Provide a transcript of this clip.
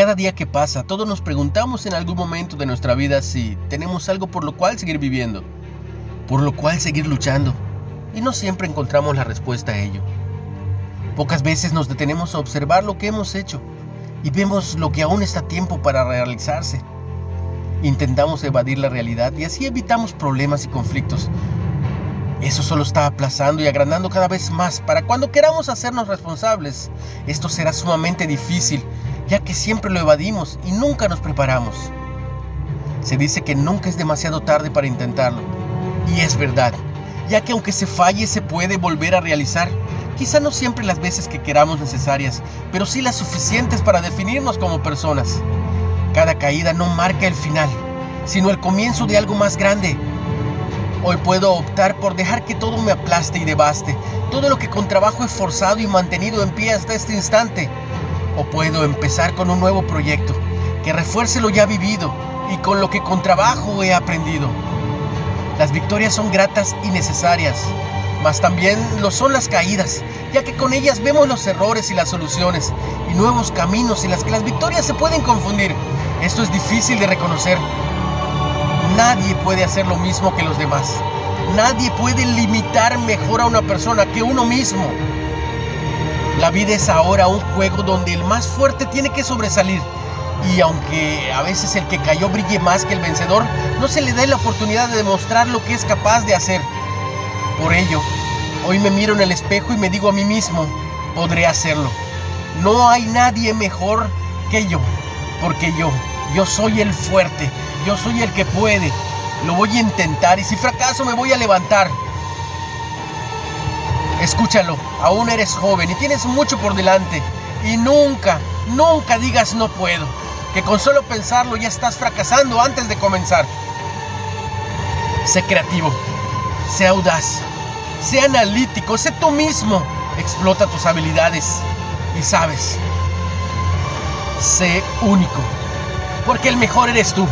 Cada día que pasa, todos nos preguntamos en algún momento de nuestra vida si tenemos algo por lo cual seguir viviendo, por lo cual seguir luchando, y no siempre encontramos la respuesta a ello. Pocas veces nos detenemos a observar lo que hemos hecho y vemos lo que aún está a tiempo para realizarse. Intentamos evadir la realidad y así evitamos problemas y conflictos. Eso solo está aplazando y agrandando cada vez más para cuando queramos hacernos responsables. Esto será sumamente difícil ya que siempre lo evadimos y nunca nos preparamos. Se dice que nunca es demasiado tarde para intentarlo. Y es verdad, ya que aunque se falle se puede volver a realizar. Quizá no siempre las veces que queramos necesarias, pero sí las suficientes para definirnos como personas. Cada caída no marca el final, sino el comienzo de algo más grande. Hoy puedo optar por dejar que todo me aplaste y devaste, todo lo que con trabajo he forzado y mantenido en pie hasta este instante. Puedo empezar con un nuevo proyecto que refuerce lo ya vivido y con lo que con trabajo he aprendido. Las victorias son gratas y necesarias, mas también lo son las caídas, ya que con ellas vemos los errores y las soluciones y nuevos caminos en las que las victorias se pueden confundir. Esto es difícil de reconocer. Nadie puede hacer lo mismo que los demás. Nadie puede limitar mejor a una persona que uno mismo. La vida es ahora un juego donde el más fuerte tiene que sobresalir. Y aunque a veces el que cayó brille más que el vencedor, no se le da la oportunidad de demostrar lo que es capaz de hacer. Por ello, hoy me miro en el espejo y me digo a mí mismo, podré hacerlo. No hay nadie mejor que yo, porque yo, yo soy el fuerte, yo soy el que puede. Lo voy a intentar y si fracaso me voy a levantar. Escúchalo, aún eres joven y tienes mucho por delante. Y nunca, nunca digas no puedo, que con solo pensarlo ya estás fracasando antes de comenzar. Sé creativo, sé audaz, sé analítico, sé tú mismo, explota tus habilidades y sabes, sé único, porque el mejor eres tú.